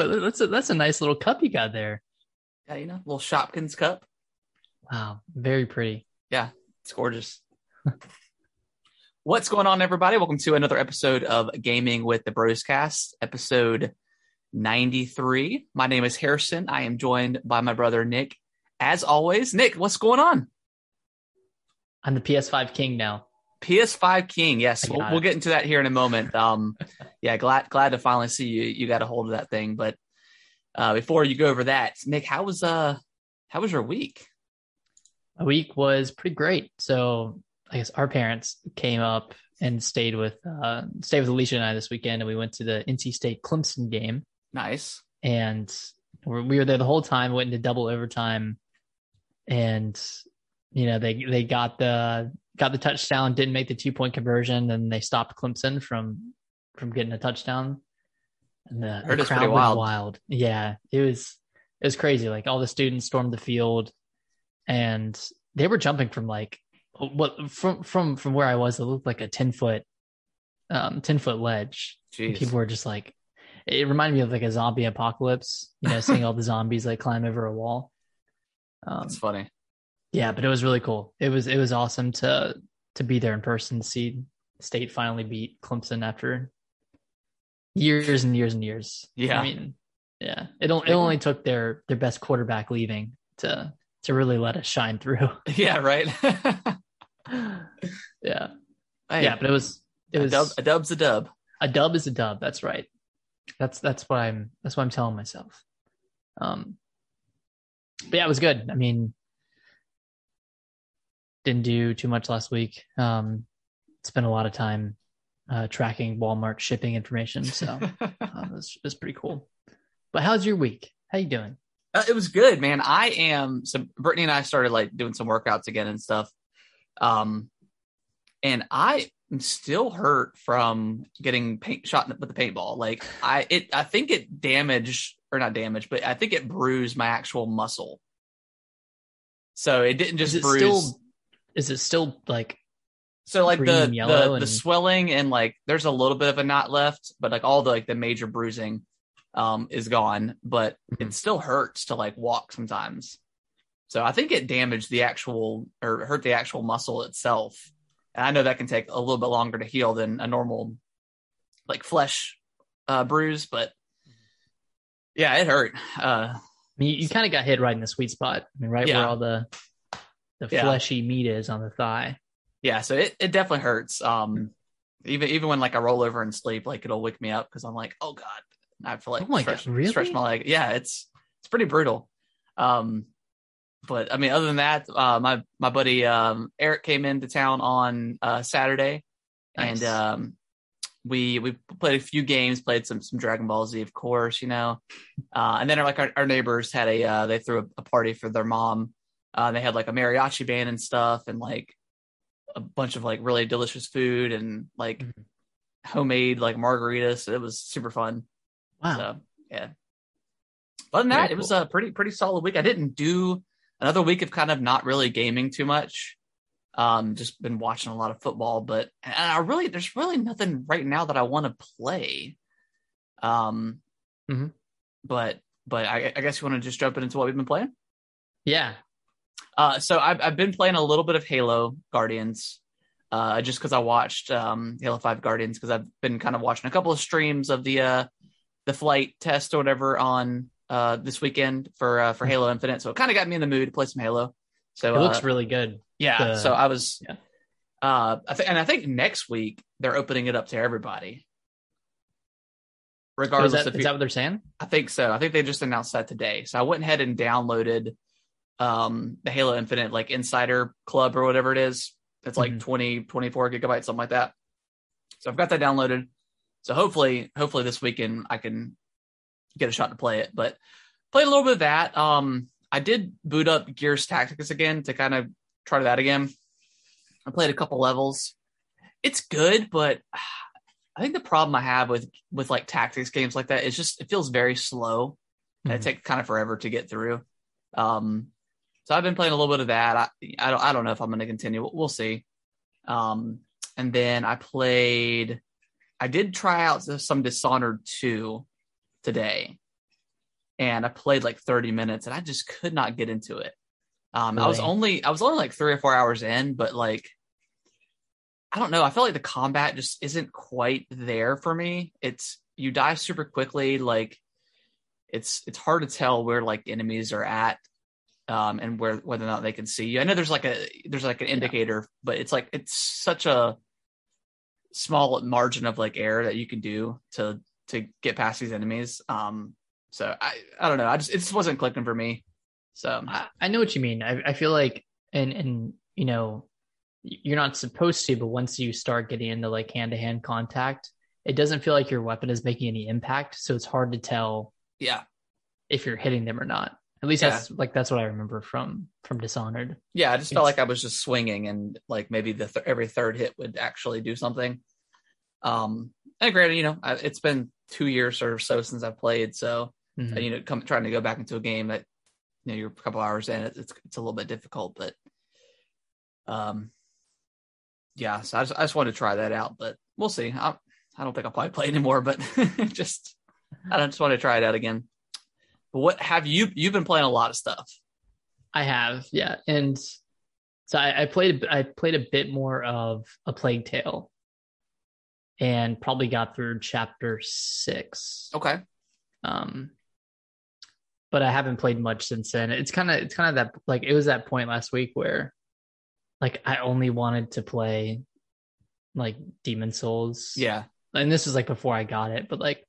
Well, that's a that's a nice little cup you got there. Yeah, you know, little Shopkins cup. Wow, very pretty. Yeah, it's gorgeous. What's going on, everybody? Welcome to another episode of Gaming with the Broscast, episode 93. My name is Harrison. I am joined by my brother Nick. As always, Nick, what's going on? I'm the PS5 king now. PS5 King. Yes, we'll, we'll get into that here in a moment. Um, yeah, glad glad to finally see you. You got a hold of that thing. But uh, before you go over that, Nick, how was uh how was your week? A week was pretty great. So I guess our parents came up and stayed with uh stayed with Alicia and I this weekend, and we went to the NC State Clemson game, Nice. and we we were there the whole time. Went into double overtime, and you know they they got the got the touchdown, didn't make the two point conversion, and they stopped Clemson from from getting a touchdown. And the, the crowd pretty went wild. Yeah, it was it was crazy. Like all the students stormed the field, and they were jumping from like what from from from where I was. It looked like a ten foot um ten foot ledge. Jeez. people were just like, it reminded me of like a zombie apocalypse. You know, seeing all the zombies like climb over a wall. Um, That's funny. Yeah, but it was really cool. It was it was awesome to to be there in person, to see State finally beat Clemson after years and years and years. Yeah. I mean, yeah, it only it only took their their best quarterback leaving to to really let us shine through. Yeah, right. yeah, yeah, but it was it a was dub, a dub's a dub. a dub is a dub. That's right. That's that's what I'm that's what I'm telling myself. Um, but yeah, it was good. I mean, didn't do too much last week. Um, spent a lot of time uh, tracking Walmart shipping information, so um, it, was, it was pretty cool. But how's your week? How you doing? Uh, it was good, man. I am so Brittany and I started like doing some workouts again and stuff. Um, and I am still hurt from getting paint shot with the paintball. Like I, it, I think it damaged or not damaged, but I think it bruised my actual muscle. So it didn't just it bruise. still is it still like so like the yellow the, and- the swelling and like there's a little bit of a knot left, but like all the like the major bruising um is gone, but Mhm. it still hurts to like walk sometimes. So I think it damaged the actual or hurt the actual muscle itself. And I know that can take a little bit longer to heal than a normal like flesh uh bruise, but yeah, it hurt. Uh you, you kind of got hit right in the sweet spot. I mean, right Yeah. where all the the Yeah. fleshy meat is on the thigh. yeah, so it, it definitely hurts. Um even even when like I roll over and sleep, like it'll wake me up because I'm like, oh god, I to like Oh my stretch, God, really? stretch my leg. Yeah, it's it's pretty brutal. Um, but I mean, other than that, uh, my my buddy um, Eric came into town on uh, Saturday, Nice. and um, we we played a few games, played some some Dragon Ball Z, of course, you know, uh, and then like our, our neighbors had a uh, they threw a, a party for their mom. Uh, they had like a mariachi band and stuff, and like a bunch of like really delicious food and like Mhm. homemade like margaritas. It was super fun. wow. So yeah. Other than that, Very it was a pretty pretty solid week. I didn't do another week of kind of not really gaming too much. Um, just been watching a lot of football, but I really there's really nothing right now that I want to play. Um, Mhm. but but I, I guess you want to just jump into what we've been playing. yeah. Uh, so I've I've been playing a little bit of Halo Guardians, uh, just because I watched um Halo Five Guardians because I've been kind of watching a couple of streams of the uh the flight test or whatever on uh this weekend for uh, for Halo Infinite, so it kind of got me in the mood to play some Halo. So It looks uh, really good. yeah. the- so I was yeah. uh I think and I think next week they're opening it up to everybody. Oh, is Regardless that, if is that what they're saying? I think so. I think they just announced that today. So I went ahead and downloaded um the Halo Infinite like Insider Club or whatever it is. It's like four 20, 24 gigabytes, something like that. So I've got that downloaded. So hopefully, hopefully this weekend I can get a shot to play it. But played a little bit of that. Um I did boot up Gears Tactics again to kind of try that again. I played a couple levels. It's good, but I think the problem I have with with like tactics games like that is just it feels very slow and it Mhm. takes kind of forever to get through. Um, so I've been playing a little bit of that. I I don't I don't know if I'm going to continue. We'll, see. Um, and then I played. I did try out some Dishonored two today. and I played like 30 minutes, and I just could not get into it. Um, I was only I was only like three or four hours in, but like I don't know. I feel like the combat just isn't quite there for me. It's you die super quickly. Like it's it's hard to tell where like enemies are at, um, and where whether or not they can see you. I know there's like a there's like an indicator, but it's like it's such a small margin of like error that you can do to to get past these enemies. Um, so I I don't know. I just it just wasn't clicking for me. So I, I know what you mean. I, I feel like, and and you know, you're not supposed to, but once you start getting into like hand to hand contact, it doesn't feel like your weapon is making any impact. So it's hard to tell yeah, if you're hitting them or not. At least Yeah. that's like that's what I remember from from Dishonored. yeah. I just felt It's- like I was just swinging, and like maybe the th- every third hit would actually do something. Um, and granted, you know, I, it's been two years or so since I've played, so Mhm. uh, you know, come trying to go back into a game that you know you're a couple hours in, it's it's, it's a little bit difficult, but um, yeah. So I just I just wanted to try that out, but we'll see. I I don't think I'll probably play anymore, but just I don't just want to try it out again. But what have you you've been playing a lot of stuff? I have, yeah, and so I, I played I played a bit more of a Plague Tale, and probably got through chapter six. Okay. Um, but I haven't played much since then. It's kind of it's kind of that like it was that point last week where, like, I only wanted to play, like Demon's Souls. Yeah. and this was like before I got it, but like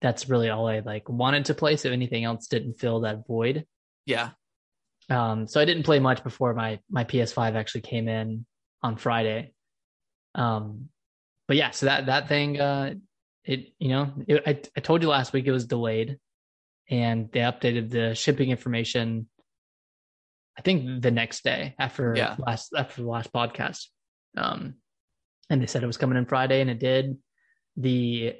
that's really all I like wanted to play. So anything else didn't fill that void. Yeah. Um, so I didn't play much before my my PS5 actually came in on Friday. Um, but yeah, so that that thing, uh, it you know, it, I I told you last week it was delayed, and they updated the shipping information. I think the next day after Yeah. last after the last podcast, um, and they said it was coming in Friday, and it did. The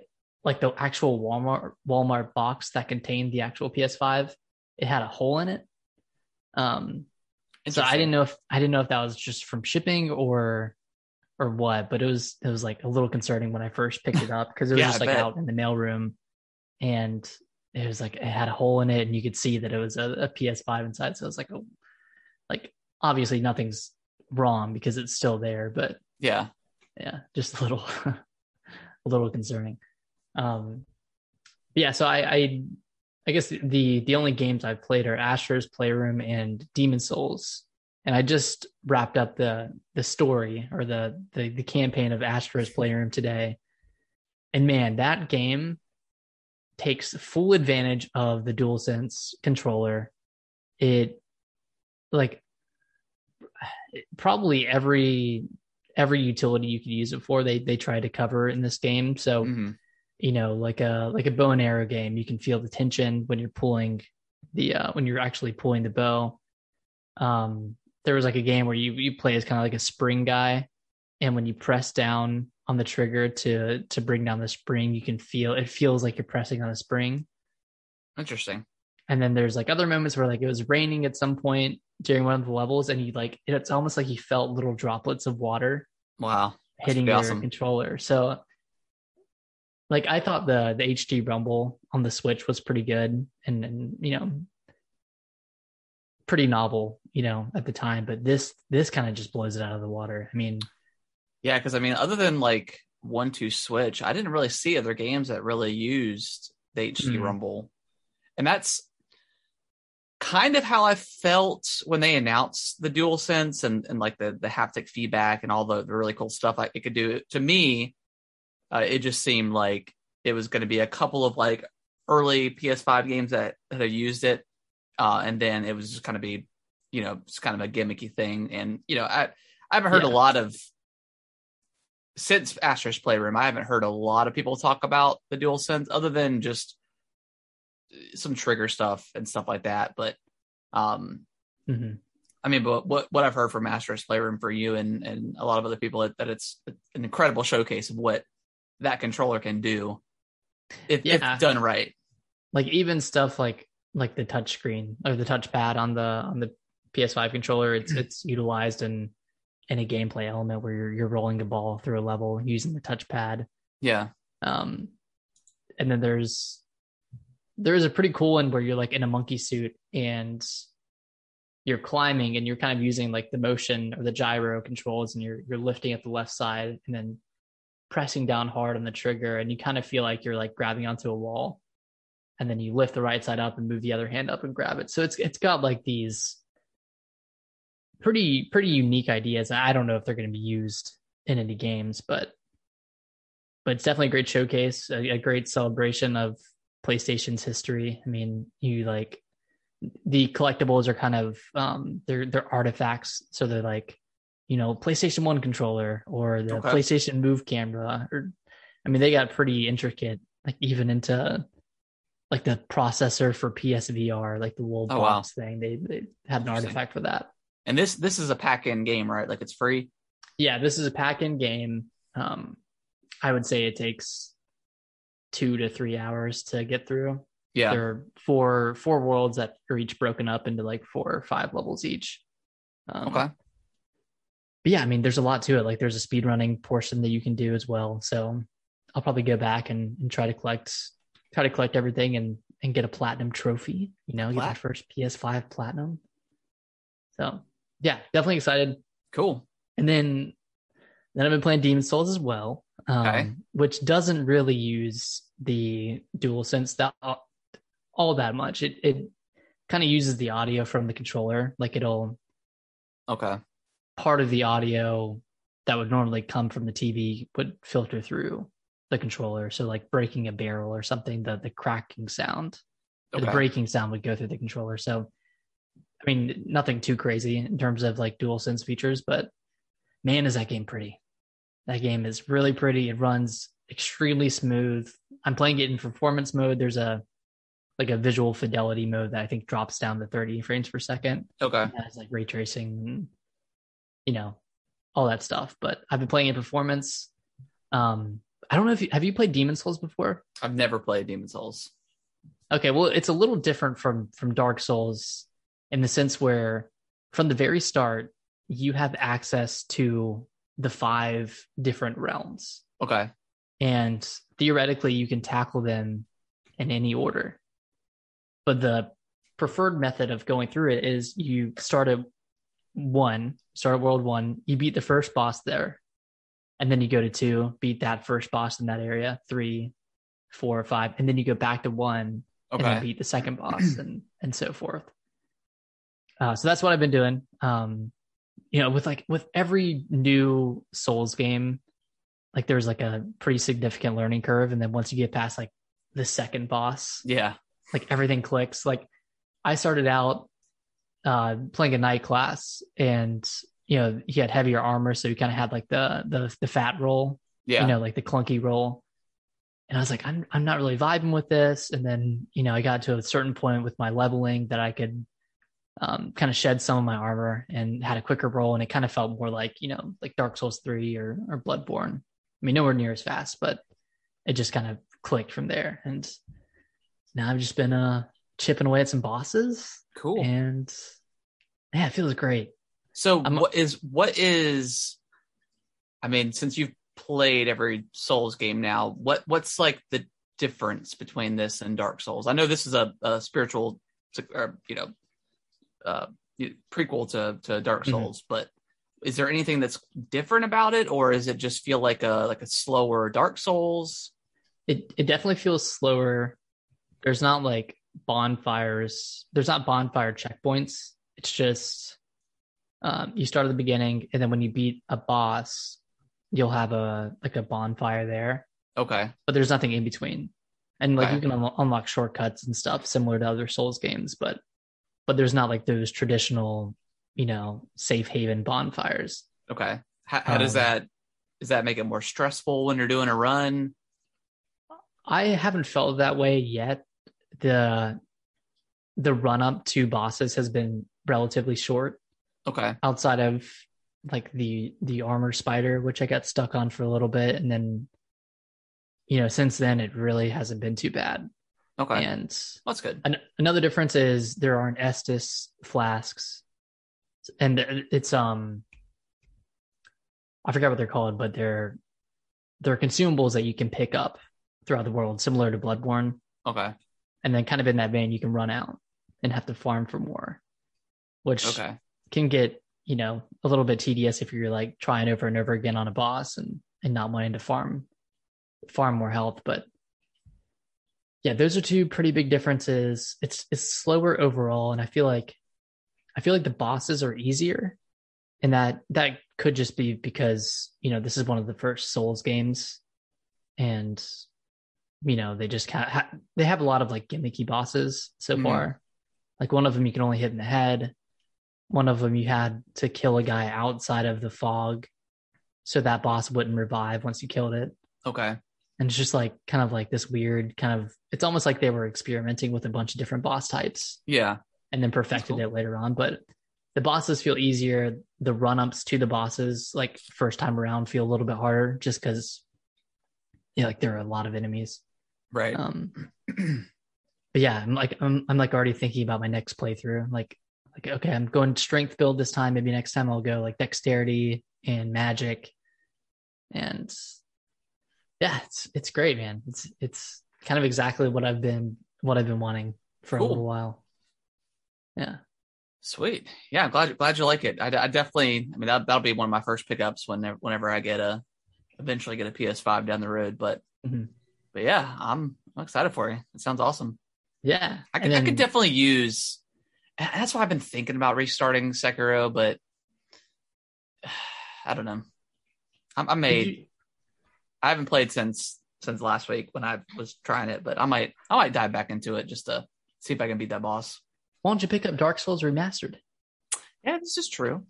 like the actual Walmart Walmart box that contained the actual PS5, it had a hole in it. Um, so I didn't know if I didn't know if that was just from shipping or or what, but it was it was like a little concerning when I first picked it up because it was Yeah, just like out in the mailroom, and it was like it had a hole in it, and you could see that it was a, a PS5 inside. So I was like, oh, like obviously nothing's wrong because it's still there, but Yeah. yeah, just a little, a little concerning. Um, yeah, so I, I, I guess the the only games I've played are Astro's Playroom and Demon's Souls, and I just wrapped up the the story or the the, the campaign of Astro's Playroom today, and man, that game takes full advantage of the DualSense controller. It like probably every every utility you could use it for they they try to cover in this game so Mhm. You know like a like a bow and arrow game you can feel the tension when you're pulling the uh when you're actually pulling the bow um there was like a game where you you play as kind of like a spring guy and when you press down on the trigger to to bring down the spring you can feel it feels like you're pressing on a spring Interesting. and then there's like other moments where like it was raining at some point during one of the levels and you like it's almost like you felt little droplets of water Wow. Hitting your awesome. controller. So like I thought the the HD Rumble on the Switch was pretty good and, and you know pretty novel, you know, at the time, but this this kind of just blows it out of the water. I mean, Yeah, because I mean, other than like one two switch, I didn't really see other games that really used the HD Mhm. Rumble, and that's kind of how I felt when they announced the DualSense and and like the the haptic feedback and all the, the really cool stuff like it could do. To me, uh, it just seemed like it was going to be a couple of like early PS5 games that that have used it, uh, and then it was just kind of be, you know, just kind of a gimmicky thing. And you know, I I haven't heard Yeah. a lot of since Astro's Playroom. I haven't heard a lot of people talk about the DualSense other than just some trigger stuff and stuff like that. But um, mhm. I mean, but what what I've heard from Astro's Playroom for you and and a lot of other people that, that it's an incredible showcase of what that controller can do if, Yeah. if done right. like even stuff like like the touch screen or the touchpad on the on the PS5 controller, it's it's utilized in in a gameplay element where you're you're rolling a ball through a level using the touchpad. Yeah, Um, and then there's there is a pretty cool one where you're like in a monkey suit and you're climbing and you're kind of using like the motion or the gyro controls and you're you're lifting at the left side and then pressing down hard on the trigger and you kind of feel like you're like grabbing onto a wall and then you lift the right side up and move the other hand up and grab it. So it's it's got like these pretty pretty unique ideas. I don't know if they're going to be used in any games but but it's definitely a great showcase a, a great celebration of playstation's history. I mean you like the collectibles are kind of um they're they're artifacts so they're like you know PlayStation 1 controller or the Okay. PlayStation Move camera or I mean they got pretty intricate like even into like the processor for PSVR like the little Oh, wow. box thing they they had an artifact for that. And this this is a pack in game, right? Like it's free. Yeah, this is a pack-in game. Um I would say it takes 2 to 3 hours to get through. Yeah. there are four four worlds that are each broken up into like four or five levels each. Um, Okay. But yeah, I mean, there's a lot to it. Like there's a speed running portion that you can do as well. So I'll probably go back and, and try to collect try to collect everything and and get a platinum trophy. You know, get my first PS5 platinum. So yeah, definitely excited. Cool. And then then I've been playing Demon's Souls as well, um, Okay. which doesn't really use the dual sense that all that much. It it kind of uses the audio from the controller, like it'll Okay. Part of the audio that would normally come from the TV would filter through the controller. So like breaking a barrel or something, the the cracking sound, or the breaking sound would go through the controller. So I mean, nothing too crazy in terms of like dual sense features, but man, is that game pretty. That game is really pretty. It runs extremely smooth. I'm playing it in performance mode. There's a like a visual fidelity mode that I think drops down to 30 frames per second Okay. it has like ray tracing, you know, all that stuff. But I've been playing in performance. Um, I don't know if you have you played Demon's Souls before. I've never played Demon's Souls. Okay, well, it's a little different from from Dark Souls in the sense where from the very start you have access to the five different realms, Okay. and theoretically you can tackle them in any order. But the preferred method of going through it is you start at one, start at world one, you beat the first boss there, and then you go to two, beat that first boss in that area, three, four, five, and then you go back to one and then beat the second boss and and so forth. Uh, so that's what I've been doing. Um, you know, with like with every new Souls game, like there's like a pretty significant learning curve, and then once you get past like the second boss, Yeah. like everything clicks. Like I started out uh playing a knight class and you know he had heavier armor so he kind of had like the the the fat roll Yeah. you know like the clunky roll. And i was like i'm i'm not really vibing with this. And then you know i got to a certain point with my leveling that i could um kind of shed some of my armor and had a quicker roll and it kind of felt more like you know like dark souls 3 or or bloodborne. I mean nowhere near as fast but it just kind of clicked from there. And now i've just been uh chipping away at some bosses cool. and yeah, it feels great. So I'm- what is what is I mean, since you've played every Souls game now, what what's like the difference between this and Dark Souls? I know this is a, a spiritual or you know uh prequel to to Dark Mhm. Souls, but is there anything that's different about it or is it just feel like a like a slower Dark Souls? It it definitely feels slower. There's not like bonfires. There's not bonfire checkpoints. It's just um, you start at the beginning, and then when you beat a boss, you'll have a like a bonfire there. Okay. But there's nothing in between, and like Okay. you can un- unlock shortcuts and stuff similar to other Souls games, but but there's not like those traditional, you know, safe haven bonfires. Okay. How, how does Um, that does that make it more stressful when you're doing a run? I haven't felt that way yet. The the run up to bosses has been relatively short Okay. outside of like the the armor spider which I got stuck on for a little bit and then you know since then it really hasn't been too bad. Okay. And That's good. an- another difference is there aren't Estus flasks and it's um I forget what they're called but they're they're consumables that you can pick up throughout the world similar to Bloodborne Okay. And then kind of in that vein, you can run out and have to farm for more, which Okay. can get you know a little bit tedious if you're like trying over and over again on a boss and and not wanting to farm farm more health. But yeah, those are two pretty big differences. It's it's slower overall, and I feel like I feel like the bosses are easier, and that that could just be because you know this is one of the first Souls games, and you know they just kind of ha- they have a lot of like gimmicky bosses so Mhm. far. Like one of them you can only hit in the head. One of them you had to kill a guy outside of the fog, so that boss wouldn't revive once you killed it Okay. and it's just like kind of like this weird kind of it's almost like they were experimenting with a bunch of different boss types Yeah. and then perfected cool. it later on but the bosses feel easier the run-ups to the bosses like first time around feel a little bit harder just because yeah like there are a lot of enemies Right. um but yeah i'm like I'm, I'm like already thinking about my next playthrough like like okay i'm going strength build this time maybe next time i'll go like dexterity and magic and yeah it's it's great man it's it's kind of exactly what i've been what i've been wanting for Cool. a little while yeah Sweet. Yeah, I'm glad glad you like it. I, I definitely. I mean, that that'll be one of my first pickups whenever whenever I get a eventually get a PS5 down the road. But Mhm. But yeah, I'm I'm excited for you. It sounds awesome. yeah I could I could definitely use. and That's why I've been thinking about restarting Sekiro, but I don't know. I'm, I made. you- I haven't played since since last week when I was trying it, but I might I might dive back into it just to see if I can beat that boss. why don't you pick up dark souls remastered Yeah, this is true.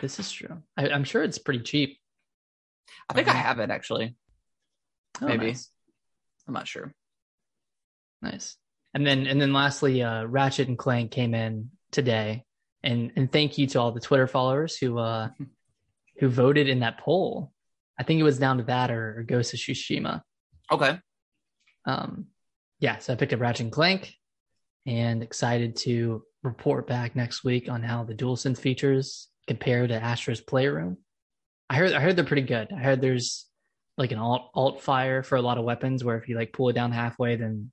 this is true I, i'm sure it's pretty cheap I think I Mhm. have it actually. Oh, Maybe. nice. I'm not sure. Nice. And then and then lastly, uh, Ratchet and Clank came in today, and and thank you to all the Twitter followers who uh who voted in that poll. I think it was down to that or, or Ghost of Tsushima. Okay. Um, yeah, so I picked up Ratchet and Clank, and excited to report back next week on how the DualSense features compare to Astro's Playroom. I heard I heard they're pretty good. I heard there's like an alt alt fire for a lot of weapons where if you like pull it down halfway, then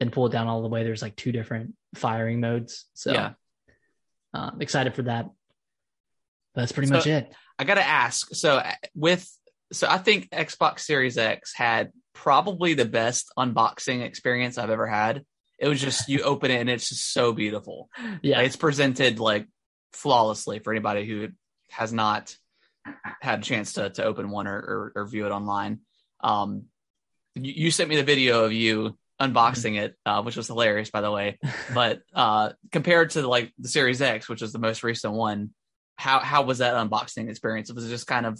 then pull it down all the way. There's like two different firing modes. So Yeah. uh, excited for that. That's pretty So- much it. I got to ask. So uh, with so I think Xbox Series X had probably the best unboxing experience I've ever had. It was just you open it and it's just so beautiful. Yeah, It's presented like flawlessly for anybody who has not had a chance to to open one or or, or view it online. Um, you, you sent me the video of you unboxing it, uh, which was hilarious, by the way. But uh, compared to like the Series X, which is the most recent one, how how was that unboxing experience? Was it just kind of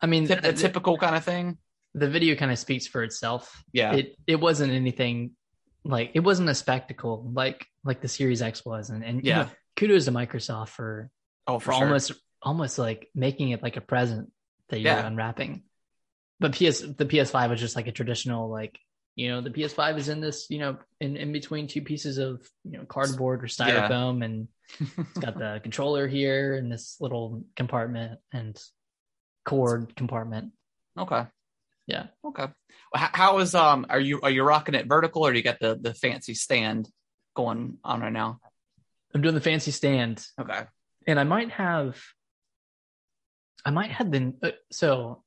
I mean, a the, typical kind of thing? the video kind of speaks for itself. Yeah, it it wasn't anything like it wasn't a spectacle like like the Series X was, and and you Yeah. know, kudos to Microsoft for oh for for sure. almost almost like making it like a present that you're Yeah. unwrapping. But PS the PS5 was just like a traditional like you know the PS5 is in this you know in in between two pieces of you know cardboard or Yeah. styrofoam and it's got the controller here in this little compartment and cord compartment. okay. Yeah. Okay. Well, how, how is um are you are you rocking it vertical or do you got the the fancy stand going on right now? I'm doing the fancy stand Okay. and I might have, I might have been. Uh, so,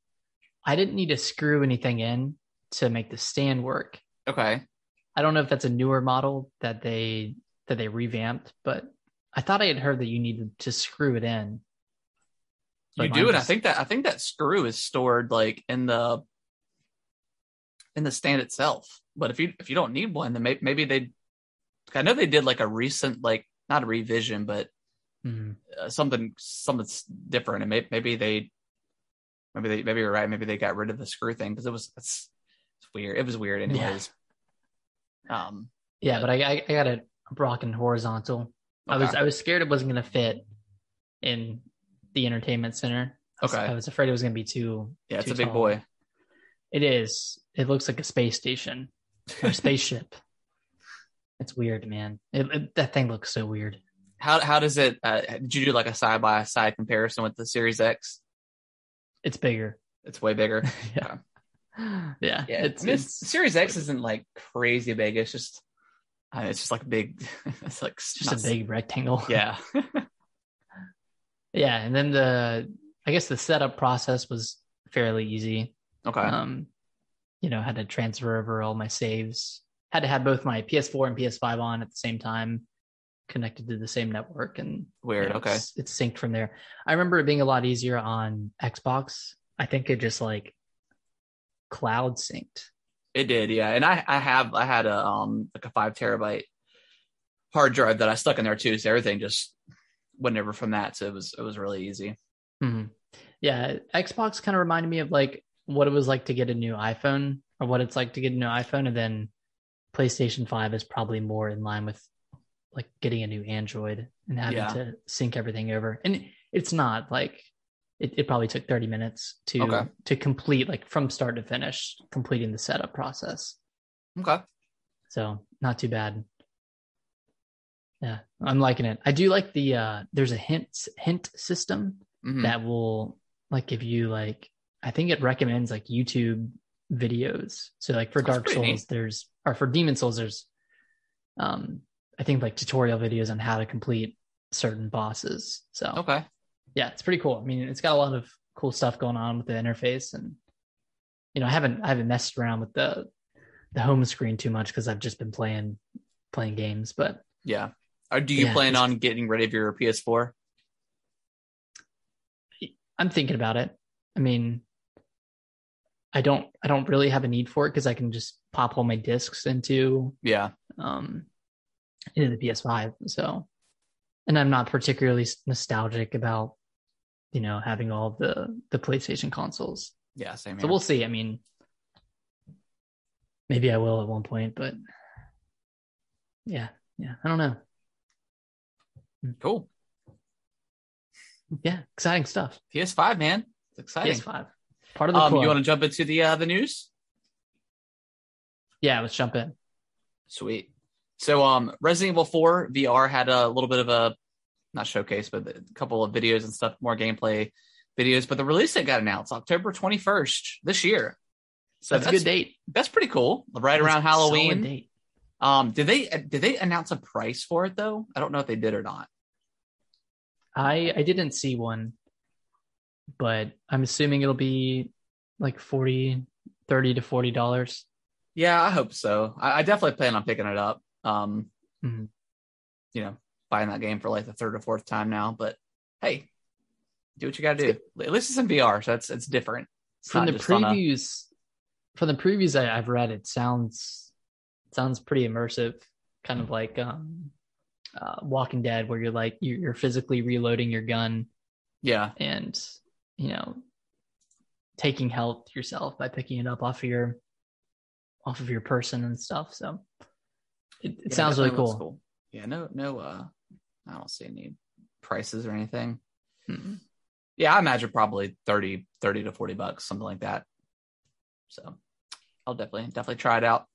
I didn't need to screw anything in to make the stand work. Okay. I don't know if that's a newer model that they that they revamped, but I thought I had heard that you needed to screw it in. You do, and I think that I think that screw is stored like in the in the stand itself. But if you if you don't need one, then maybe, maybe they. I know they did like a recent like not a revision, but Mhm. uh, something something different, and maybe maybe they maybe they maybe you're right. Maybe they got rid of the screw thing because it was it's, it's weird. It was weird, anyways. Um. Yeah, but I I, I got it rocking horizontal. I was. I was scared it wasn't going to fit in the entertainment center. I was, Okay. I was afraid it was going to be too. yeah, it's too a big boy. It is. It looks like a space station or spaceship. It's weird, man. It, it- that thing looks so weird. How how does it? Uh, did you do like a side by side comparison with the Series X? It's bigger. It's way bigger. yeah. yeah, Yeah, it's, I mean, it's, Series X isn't like crazy big. It's just, uh, it's just like a big. It's like just a big rectangle. Yeah. yeah, and then the I guess the setup process was fairly easy. okay. Um, you know, had to transfer over all my saves. Had to have both my PS4 and PS5 on at the same time, connected to the same network, and Weird. you know, okay. it's, it's synced from there. I remember it being a lot easier on Xbox. I think it just like cloud synced. It did, yeah. And I, I have, I had a, um, like a five terabyte hard drive that I stuck in there too. So everything just went over from that. So it was, it was really easy. Mhm. Yeah, Xbox kind of reminded me of like what it was like to get a new iPhone or what it's like to get a new iPhone, and then PlayStation Five is probably more in line with like getting a new Android and having Yeah. to sync everything over. And it's not like it, it probably took 30 minutes to Okay. to complete like from start to finish, completing the setup process. Okay. So not too bad. Yeah, I'm liking it. I do like the uh there's a hint hint system Mhm. that will like give you like I think it recommends like YouTube videos. So like for That's Dark Souls, neat. there's or for Demon's Souls, there's um I think like tutorial videos on how to complete certain bosses. So Okay. yeah, it's pretty cool. I mean, it's got a lot of cool stuff going on with the interface, and you know, I haven't I haven't messed around with the the home screen too much because I've just been playing playing games. But Yeah. Or do you Yeah, plan on getting rid of your PS4? I'm thinking about it. I mean, I don't I don't really have a need for it because I can just pop all my discs into Yeah. um into the PS5. So, and I'm not particularly nostalgic about you know having all the the PlayStation consoles. Yeah. Same So we'll see. I mean, maybe I will at one point, but yeah, yeah, I don't know. cool. Yeah, exciting stuff. PS5, man. It's exciting. PS5, part of the Um, club. you want to jump into the uh, the news? yeah, let's jump in. Sweet. So, um, Resident Evil 4 VR had a little bit of a not showcase, but a couple of videos and stuff, more gameplay videos. But the release date got announced October 21st this year. So That's, a good date. That's pretty cool. Right around That's a solid Halloween. date. Um, did they did they announce a price for it though? I don't know if they did or not. I I didn't see one, but I'm assuming it'll be like 40, 30 to forty dollars. Yeah, I hope so. I, I definitely plan on picking it up. Um, Mhm. you know, buying that game for like the third or fourth time now. But hey, do what you got to do. At least it's in VR, so it's it's different. It's From the on a- previews, from the previews I, I've read, it sounds sounds pretty immersive, kind of like um, uh, Walking Dead, where you're like you're, you're physically reloading your gun yeah, and you know taking health yourself by picking it up off of your off of your person and stuff. So it, it sounds really definitely cool. Yeah, no, no. Uh, I don't see any prices or anything. Mm. Yeah, I imagine probably 30, 30 to forty bucks, something like that. So I'll definitely definitely try it out.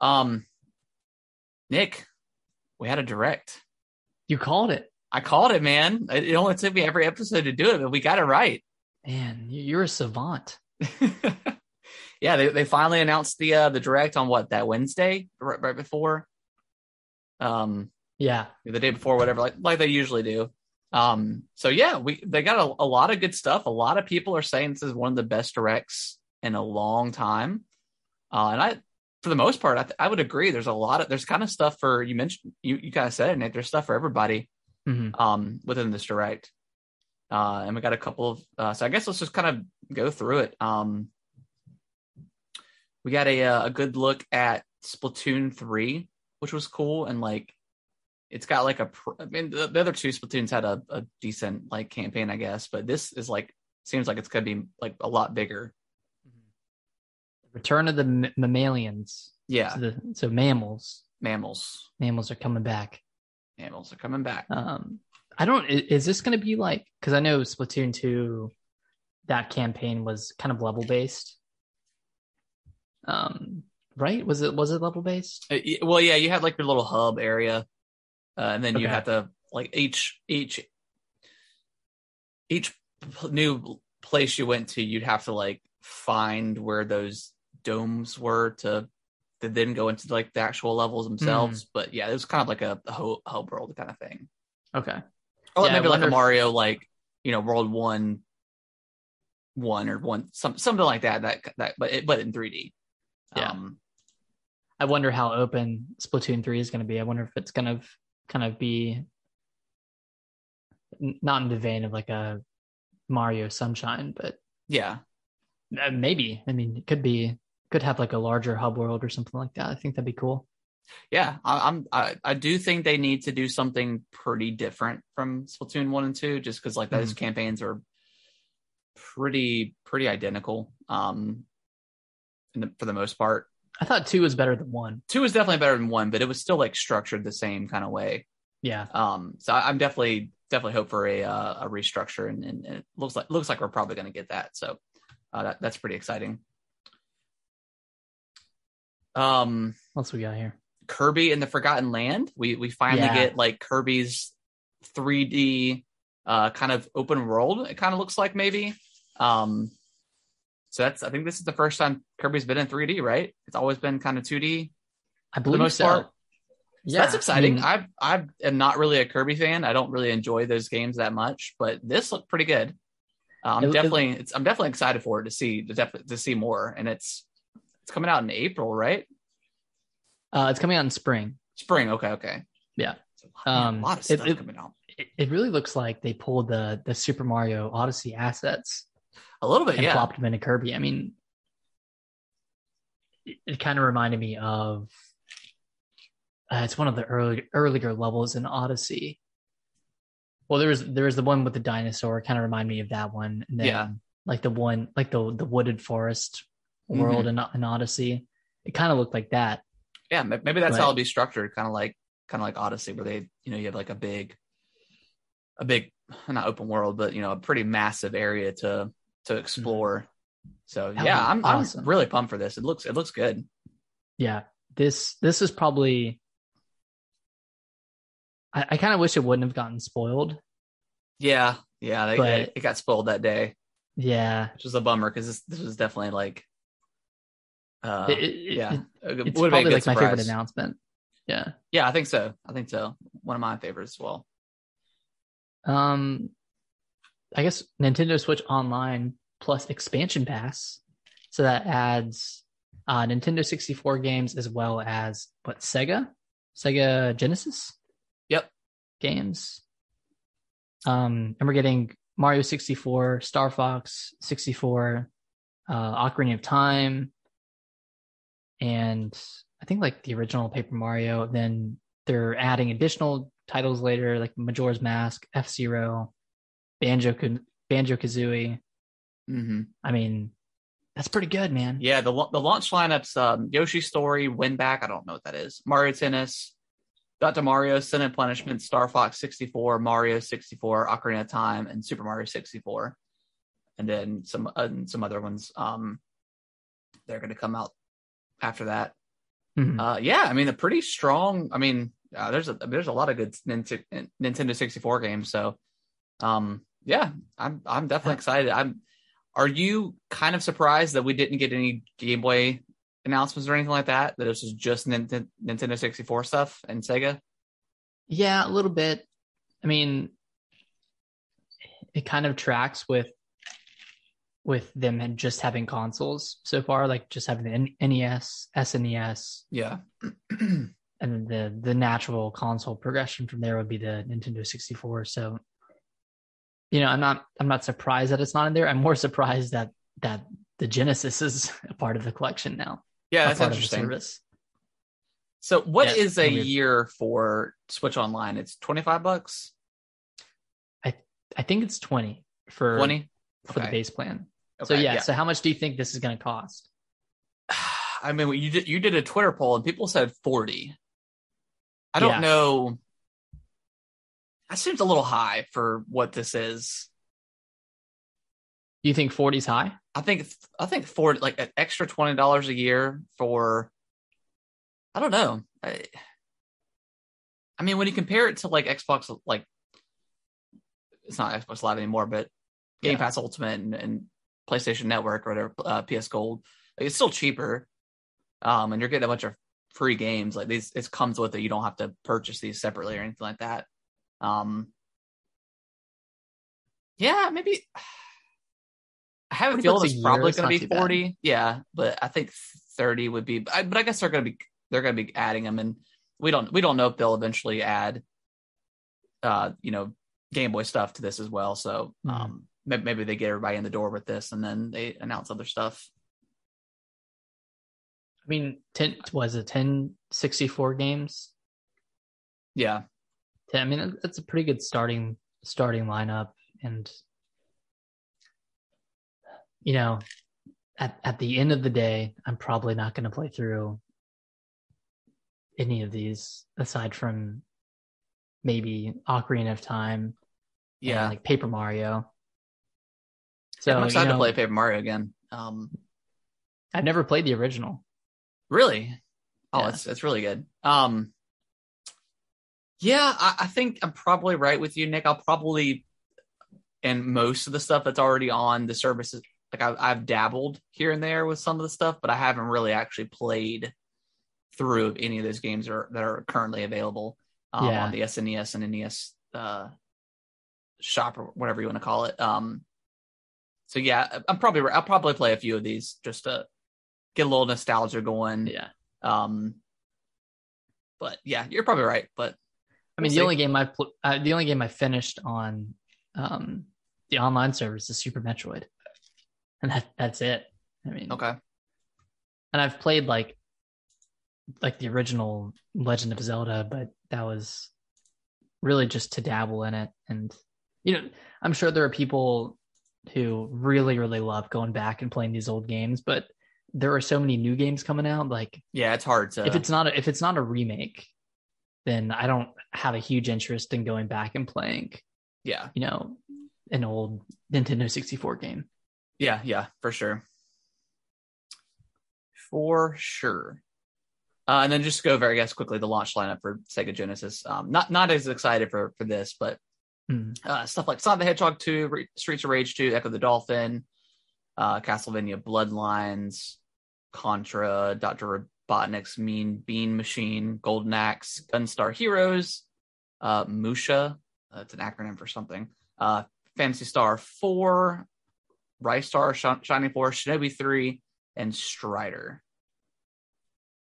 Um, Nick, we had a direct. You called it, I called it, man. It, it only took me every episode to do it, but we got it right. man. You're a savant. yeah, they they finally announced the uh the direct on what that Wednesday, right, right before, um, Yeah, the day before, whatever, like like they usually do. Um, so yeah, we they got a, a lot of good stuff. A lot of people are saying this is one of the best directs in a long time, uh, and I, for the most part, I, th- I would agree. There's a lot of there's kind of stuff for you mentioned you you kind of said it, Nick. There's stuff for everybody Mhm. um, within this direct. Uh, and we got a couple of, uh, so I guess let's just kind of go through it. Um, we got a, uh, a good look at Splatoon 3, which was cool. And like, it's got like a, pr- I mean, the, the other two Splatoons had a, a decent like campaign, I guess, but this is like, seems like it's going to be like a lot bigger. Return of the m- mammalians. Yeah. So, the, so mammals, Mammals. mammals are coming back. Mammals are coming back. Um, I don't. i- Is this going to be like? Because I know Splatoon two, that campaign was kind of level based. Um, right? Was it was it level based? Uh, well, yeah, you had like your little hub area, uh, and then you Okay. have to like each each each new place you went to, you'd have to like find where those domes were to to then go into like the actual levels themselves. But yeah, it was kind of like a, a hub world kind of thing. Okay. Or Yeah, maybe like a Mario, like you know, World One, one or one, some something like that. That that, but it, but in 3D. Yeah. Um, I wonder how open Splatoon 3 is going to be. I wonder if it's going to kind of be not in the vein of like a Mario Sunshine, but yeah, uh, maybe. I mean, it could be, could have like a larger hub world or something like that. I think that'd be cool. yeah. I, I'm I, I do think they need to do something pretty different from Splatoon one and two, just because like those campaigns are pretty pretty identical. Um, the, for the most part, I thought two was better than one. two is definitely better than one, but it was still like structured the same kind of way. Yeah. Um, so I, I'm definitely definitely hope for a uh, a restructure, and, and, and it looks like looks like we're probably going to get that. So uh, that that's pretty exciting. Um, What else we got here? Kirby in the Forgotten Land. We we finally Yeah. get like Kirby's 3D uh, kind of open world. It kind of looks like maybe. Um, so that's I think this is the first time Kirby's been in 3D, right? It's always been kind of 2D. I the believe most so. part. So Yeah. that's exciting. I mean, I am not really a Kirby fan. I don't really enjoy those games that much, but this looked pretty good. Uh, I'm It- it- definitely it's, I'm definitely excited for it to see to def- to see more, and it's it's coming out in April, right? uh, it's coming out in spring. Spring. Okay, okay. Yeah. So, man, Um, a lot of it- stuff it- coming out. It, it really looks like they pulled the the Super Mario Odyssey assets A little bit, and yeah. plopped them into Kirby. I mean, it, it kind of reminded me of uh, it's one of the early earlier levels in Odyssey. Well, there was there was the one with the dinosaur. Kind of remind me of that one. And then, Yeah. like the one like the the wooded forest world Mm-hmm. in, in Odyssey. It kind of looked like that. Yeah, maybe that's Right. how it'll be structured, kind of like kind of like Odyssey, where they you know you have like a big, a big not open world, but you know a pretty massive area to to explore. So Mm-hmm. That yeah, I'm awesome. I'm really pumped for this. It looks it looks good. Yeah, this this is probably. I, I kind of wish it wouldn't have gotten spoiled. Yeah, yeah, they, But- they- it got spoiled that day, Yeah, which was a bummer because this this was definitely like, uh, It- it- yeah, it- it it's probably like my favorite announcement. Yeah. Yeah, I think so. I think so. One of my favorites as well. Um, I guess Nintendo Switch Online plus expansion pass, so that adds uh, Nintendo 64 games as well as what Sega, Sega Genesis. Yep. Games. Um, and we're getting Mario 64, Star Fox 64, uh, Ocarina of Time, and I think like the original Paper Mario. Then they're adding additional titles later, like Majora's Mask, F Zero, Banjo Banjo Kazooie. hmm I mean, that's pretty good, man. Yeah, the the launch lineups: um, Yoshi Story, Win Back. I don't know what that is. Mario Tennis, Dr. Mario, Sin and Punishment, Star Fox 64, Mario 64, Ocarina of Time, and Super Mario 64, and then some uh, and some other ones. Um, they're going to come out after that. Mhm. Uh, yeah, I mean, a pretty strong. I mean, uh, there's a there's a lot of good Nintendo 64 games. So, um, yeah, I'm I'm definitely excited. I'm. Are you kind of surprised that we didn't get any Game Boy announcements or anything like that? That this was just Nint- Nintendo 64 stuff and Sega? Yeah, a little bit. I mean, it kind of tracks with with them and just having consoles so far, like just having the NES, SNES, Yeah. and the the natural console progression from there would be the Nintendo 64. So, you know, I'm not I'm not surprised that it's not in there. I'm more surprised that that the Genesis is a part of the collection now. yeah, that's part of the interesting. service. So, what Yeah, is a weird. year for Switch Online? It's 25 bucks, I I think it's 20 for 20. for the base plan. so Okay, yeah, so how much do you think this is going to cost? I mean, you did you did a Twitter poll and people said forty. I don't Yeah. know. That seems a little high for what this is. Do you think 40 is high? I think I think for like an extra twenty dollars a year for. I don't know. I, I mean, when you compare it to like Xbox, like it's not Xbox Live anymore, but Game Yeah. Pass Ultimate and, and PlayStation Network or whatever, uh, PS Gold. Like, it's still cheaper, um, and you're getting a bunch of free games. Like these, it comes with it. You don't have to purchase these separately or anything like that. Um, yeah, maybe. I have a feeling it's probably going to be too bad. 40. Yeah, but I think 30 would be. But I guess they're going to be they're going to be adding them, and we don't we don't know if they'll eventually add, uh, you know, Game Boy stuff to this as well. So, Mhm. um, maybe, maybe they get everybody in the door with this, and then they announce other stuff. I mean, 10 was it 10 64 games? Yeah, 10, I mean, that's a pretty good starting starting lineup, and you know, at at the end of the day, I'm probably not going to play through any of these aside from maybe Ocarina of Time, yeah. like Paper Mario. So So I'm excited you know, to play Paper Mario again. Um, I've never played the original. Really? Oh, Yeah. it's it's really good. Um, yeah, I, I think I'm probably right with you, Nick. I'll probably, and most of the stuff that's already on the services, like I've, I've dabbled here and there with some of the stuff, but I haven't really actually played through any of those games that are, that are currently available um, Yeah. on the SNES and NES uh, shop or whatever you want to call it. Um, so yeah, I'm probably I'll probably play a few of these just to get a little nostalgia going. Yeah, Um, but yeah, you're probably right. But I mean, We'll the see. only game I pl- uh, the only game I finished on um, the online service is Super Metroid, and that that's it. I mean, okay, and I've played like like the original Legend of Zelda, but that was really just to dabble in it. And you know, I'm sure there are people who really really love going back and playing these old games, but there are so many new games coming out. Like yeah, it's hard to. if it's not a, if it's not a remake, then I don't have a huge interest in going back and playing. yeah, You know, an old Nintendo 64 game. yeah, yeah, for sure, for sure. Uh, and then just go very I guess quickly the launch lineup for Sega Genesis. Um, not not as excited for for this, but Hmm. uh, stuff like Sonic the Hedgehog 2, Re- Streets of Rage 2, Ecco the Dolphin, uh, Castlevania Bloodlines, Contra, Dr. Robotnik's Mean Bean Machine, Golden Axe, Gunstar Heroes, uh, Musha, that's an acronym for something, uh, Phantasy Star 4, Ristar, Sh- Shining Force, Shinobi 3, and Strider.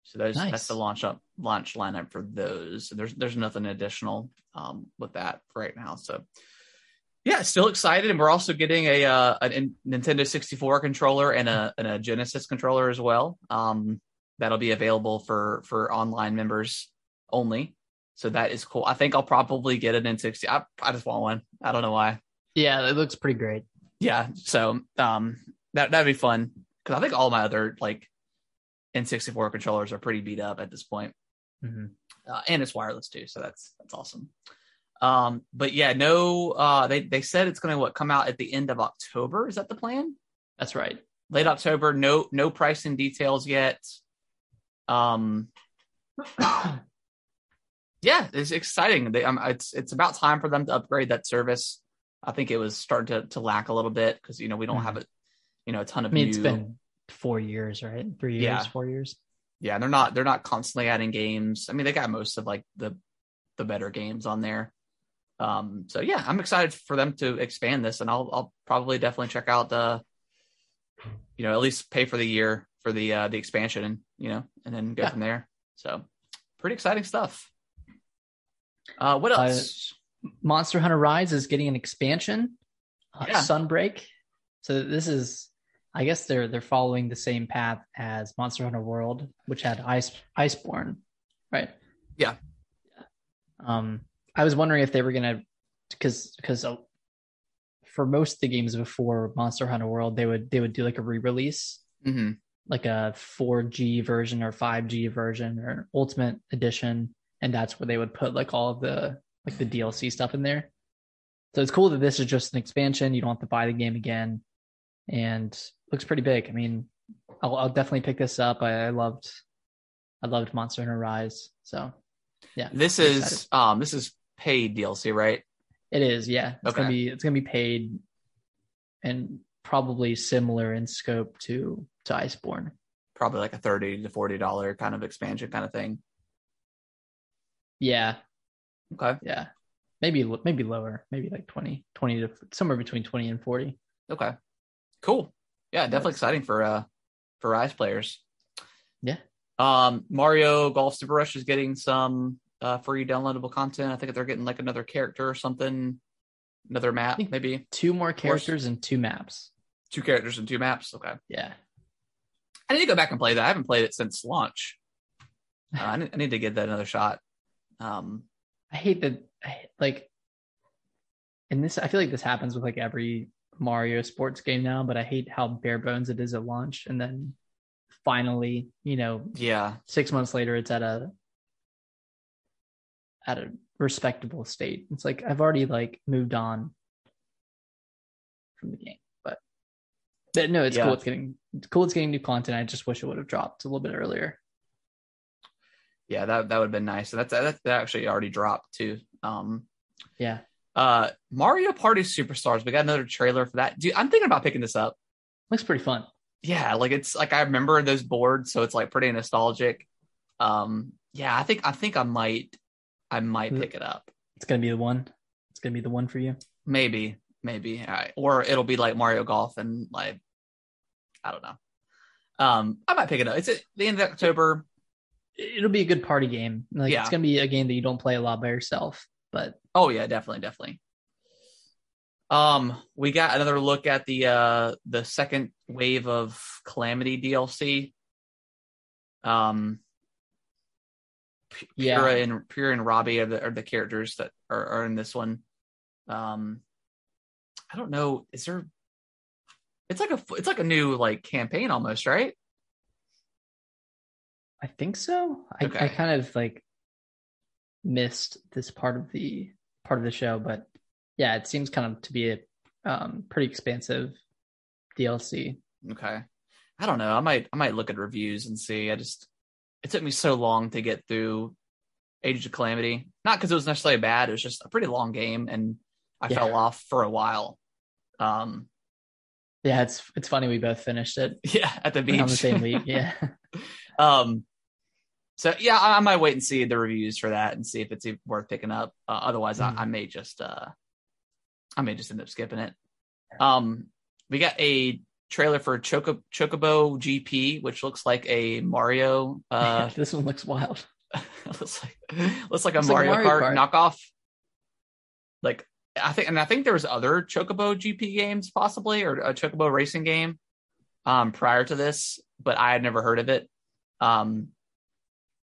So those Nice. that's the launch up launch lineup for those. There's there's nothing additional um, with that right now. So yeah, still excited, and we're also getting a, uh, a Nintendo 64 controller and a and a Genesis controller as well. Um, that'll be available for for online members only. So that is cool. I think I'll probably get an N60. I, I just want one. I don't know why. Yeah, it looks pretty great. Yeah. So um, that that'd be fun because I think all my other like N64 controllers are pretty beat up at this point Mhm. uh, and it's wireless too, so that's that's awesome. Um, but yeah, no, uh, they they said it's going to what come out at the end of October. Is that the plan? That's right. Late October. No no pricing details yet. Um, yeah, it's exciting. They, um, it's it's about time for them to upgrade that service. I think it was starting to to lack a little bit because you know we don't Mhm. have a you know a ton of I mean, new. it's been four years, right? Three years, Yeah. four years. yeah, they're not they're not constantly adding games. I mean, they got most of like the the better games on there. Um, so yeah, I'm excited for them to expand this, and I'll I'll probably definitely check out the, you know, at least pay for the year for the uh, the expansion, and you know, and then go Yeah. from there. So pretty exciting stuff. Uh, what Uh, else? Monster Hunter Rise is getting an expansion, uh, Yeah. Sunbreak. So this is, I guess they're they're following the same path as Monster Hunter World, which had Ice Iceborne, right? Yeah. Um, I was wondering if they were gonna, because because uh, for most of the games before Monster Hunter World, they would they would do like a re-release, hmm like a 4G version or 5G version or Ultimate Edition, and that's where they would put like all of the like the DLC stuff in there. So it's cool that this is just an expansion. You don't have to buy the game again, and looks pretty big. I mean, I'll, I'll definitely pick this up. I, I loved, I loved Monster Hunter Rise. So yeah, This I'm is excited. um this is paid DLC, right? it is. Yeah, it's Okay. gonna be it's gonna be paid, and probably similar in scope to to Iceborne. Probably like a thirty to forty dollar kind of expansion kind of thing. Yeah, Okay. yeah. Maybe maybe lower, maybe like 20, 20 to somewhere between 20 and 40. Okay. Cool. Yeah, definitely Yes. exciting for uh for Rise players. Yeah. Um Mario Golf Super Rush is getting some uh free downloadable content. I think they're getting like another character or something, another map, maybe Two more characters and two maps. two characters and two maps. Okay. Yeah. I need to go back and play that. I haven't played it since launch. Uh, I, need, I need to give that another shot. Um I hate that I, like and this I feel like this happens with like every Mario sports game now, but I hate how bare bones it is at launch and then finally, you know, yeah. six months later it's at a at a respectable state. It's like I've already like moved on from the game. But but no, it's Yeah. cool. It's getting it's cool it's getting new content. I just wish it would have dropped a little bit earlier. Yeah, that that would have been nice. That's that, that actually already dropped too. Um Yeah. uh Mario Party Superstars. We got another trailer for that. Dude, I'm thinking about picking this up. Looks pretty fun. yeah like it's like i remember those boards so it's like pretty nostalgic um yeah i think i think i might i might pick it up It's gonna be the one. It's gonna be the one for you. maybe maybe I, or it'll be like mario golf and like i don't know um i might pick it up it's at the end of october It'll be a good party game. Like Yeah. it's gonna be a game that you don't play a lot by yourself. But oh yeah definitely definitely um we got another look at the uh the second wave of calamity dlc um yeah, Purah and Purah and Robbie are the, are the characters that are, are in this one. Um, I don't know. Is there? It's like a it's like a new like campaign almost, right? I think so. I, Okay. I kind of like missed this part of the part of the show, but yeah, it seems kind of to be a um, pretty expansive DLC. Okay. I don't know. I might I might look at reviews and see. I just it took me so long to get through Age of Calamity. Not because it was necessarily bad. It was just a pretty long game, and I Yeah. fell off for a while. Um, Yeah, it's it's funny we both finished it yeah, at the beach on the same week. Yeah, Um, so yeah, I, I might wait and see the reviews for that and see if it's worth picking up. Uh, otherwise, Mhm. I, I may just uh, I may just end up skipping it. Um, we got a trailer for Choco Chocobo GP, which looks like a Mario. Uh, this one looks wild. looks like looks like a Looks like Mario, Mario Kart, Kart. knockoff. Like I think, and I think there was other Chocobo GP games possibly, or a Chocobo racing game, um, prior to this, but I had never heard of it. Um,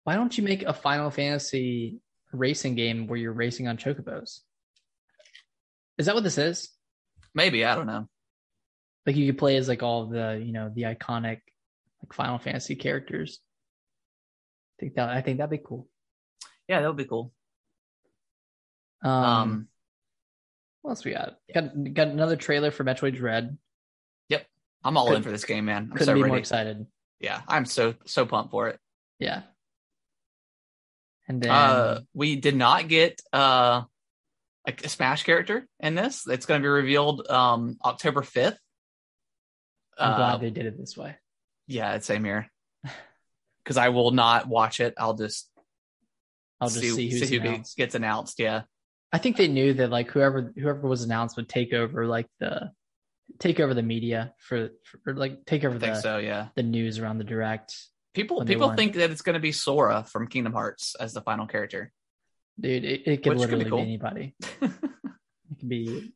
Why don't you make a Final Fantasy racing game where you're racing on chocobos? Is that what this is? maybe I don't know. Like you could play as like all the you know the iconic like Final Fantasy characters. I think that I think that'd be cool. Yeah, that would be cool. Um, Um, what else we got? Got got another trailer for Metroid Dread. Yep, I'm all in couldn't- for this game, man. I'm Couldn't so be more excited. Yeah, I'm so so pumped for it. Yeah. And then Uh, we did not get uh like a Smash character in this. It's going to be revealed um October 5th. I'm Uh, glad they did it this way. yeah, same here. Because I will not watch it. I'll just I'll just see, who's who announced. gets announced. Yeah, I think they knew that like whoever whoever was announced would take over like the take over the media for, for like take over I the so. Yeah, the news around the direct. people people think that it's going to be Sora from Kingdom Hearts as the final character. Dude, it, it could Which could be literally be, anybody. It could be.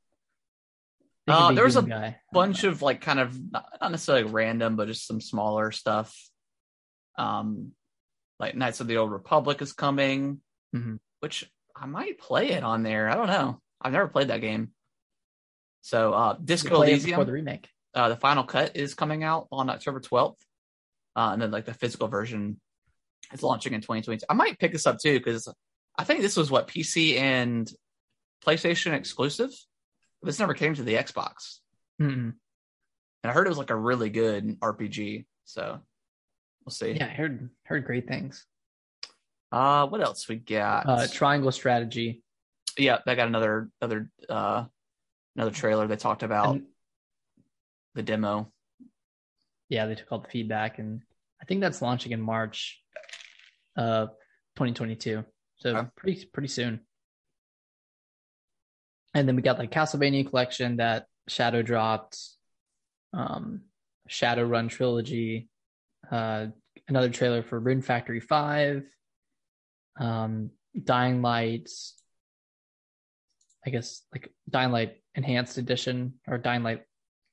Uh, there was a guy. bunch of like kind of not, not necessarily random, but just some smaller stuff. Um, like Knights of the Old Republic is coming, Mhm. which I might play it on there. I don't know. I've never played that game. So uh, Disco Elysium, before the remake. uh, the final cut is coming out on October 12th. Uh, and then like the physical version is launching in 2020. I might pick this up too because I think this was what PC and PlayStation exclusive. This never came to the Xbox, Mm-mm. and I heard it was like a really good RPG. So we'll see. Yeah, I heard heard great things. Uh, what else we got? Uh, triangle strategy. yeah, I got another another uh another trailer they talked about. And the demo. Yeah, they took all the feedback, and I think that's launching in March, uh, 2022. So Okay. pretty pretty soon. And then we got like Castlevania collection that Shadow dropped, um, Shadowrun trilogy, uh, another trailer for Rune Factory Five, um, Dying Light. I guess like Dying Light Enhanced Edition or Dying Light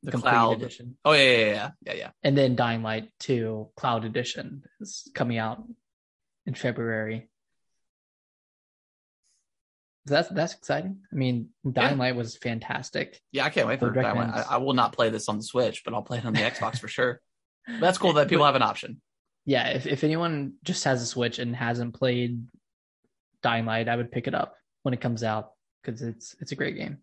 The Complete cloud. Edition, Oh yeah, yeah, yeah, yeah, yeah. and then Dying Light Two Cloud Edition is coming out in February. That's that's exciting. I mean, Dying Light was fantastic. Yeah, I can't wait for Dying Light. I, I will not play this on the Switch, but I'll play it on the Xbox for sure. But that's cool that people have an option. Yeah, if if anyone just has a Switch and hasn't played Dying Light, I would pick it up when it comes out because it's it's a great game.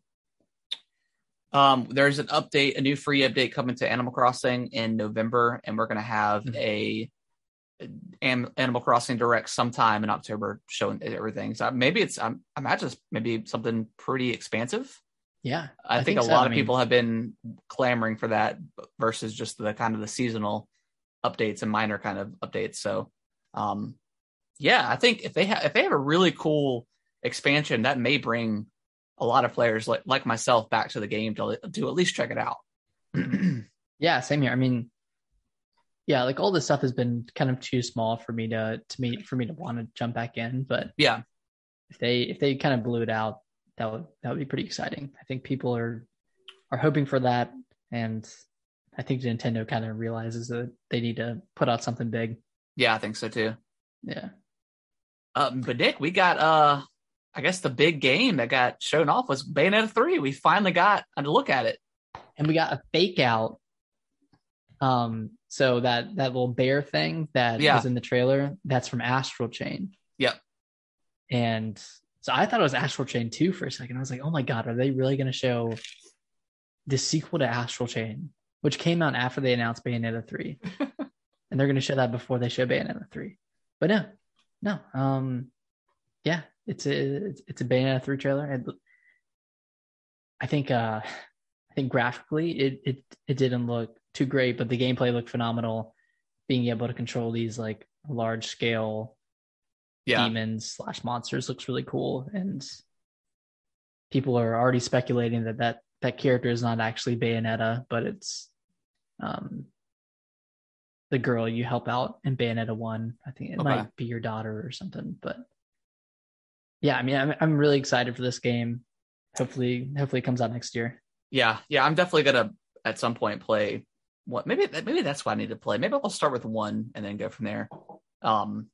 Um, there's an update, a new free update coming to Animal Crossing in November, and we're gonna have Mhm. a Animal Crossing Direct sometime in October, showing everything. So maybe it's I'm, I imagine it's maybe something pretty expansive. Yeah, I, I think, think a so. lot I of mean- people have been clamoring for that versus just the kind of the seasonal updates and minor kind of updates. So, um, yeah, I think if they have if they have a really cool expansion, that may bring a lot of players like like myself back to the game to to at least check it out. yeah, same here. I mean, yeah, like all this stuff has been kind of too small for me to to me for me to want to jump back in. But yeah, if they if they kind of blew it out, that would that would be pretty exciting. I think people are are hoping for that, and I think Nintendo kind of realizes that they need to put out something big. yeah, I think so too. Yeah. Um, but Nick, we got uh, I guess the big game that got shown off was Bayonetta three. We finally got a look at it. and we got a fake out. Um, so that that little bear thing that Yeah. was in the trailer, that's from Astral Chain. Yep. And so I thought it was Astral Chain 2 for a second. I was like, oh my god, are they really gonna show the sequel to Astral Chain, which came out after they announced Bayonetta 3. and they're gonna show that before they show Bayonetta 3. But no, no. Um yeah, it's a it's, it's a Bayonetta 3 trailer. And I think uh I think graphically it it it didn't look too great, but the gameplay looked phenomenal. Being able to control these like large scale Yeah, demons slash monsters looks really cool, and people are already speculating that that that character is not actually Bayonetta, but it's um the girl you help out in Bayonetta one. I think it Okay. might be your daughter or something, but yeah, I mean, I'm I'm really excited for this game. Hopefully, hopefully it comes out next year. yeah, yeah. I'm definitely gonna at some point play what maybe maybe that's what I need to play. Maybe I'll start with one and then go from there. Um,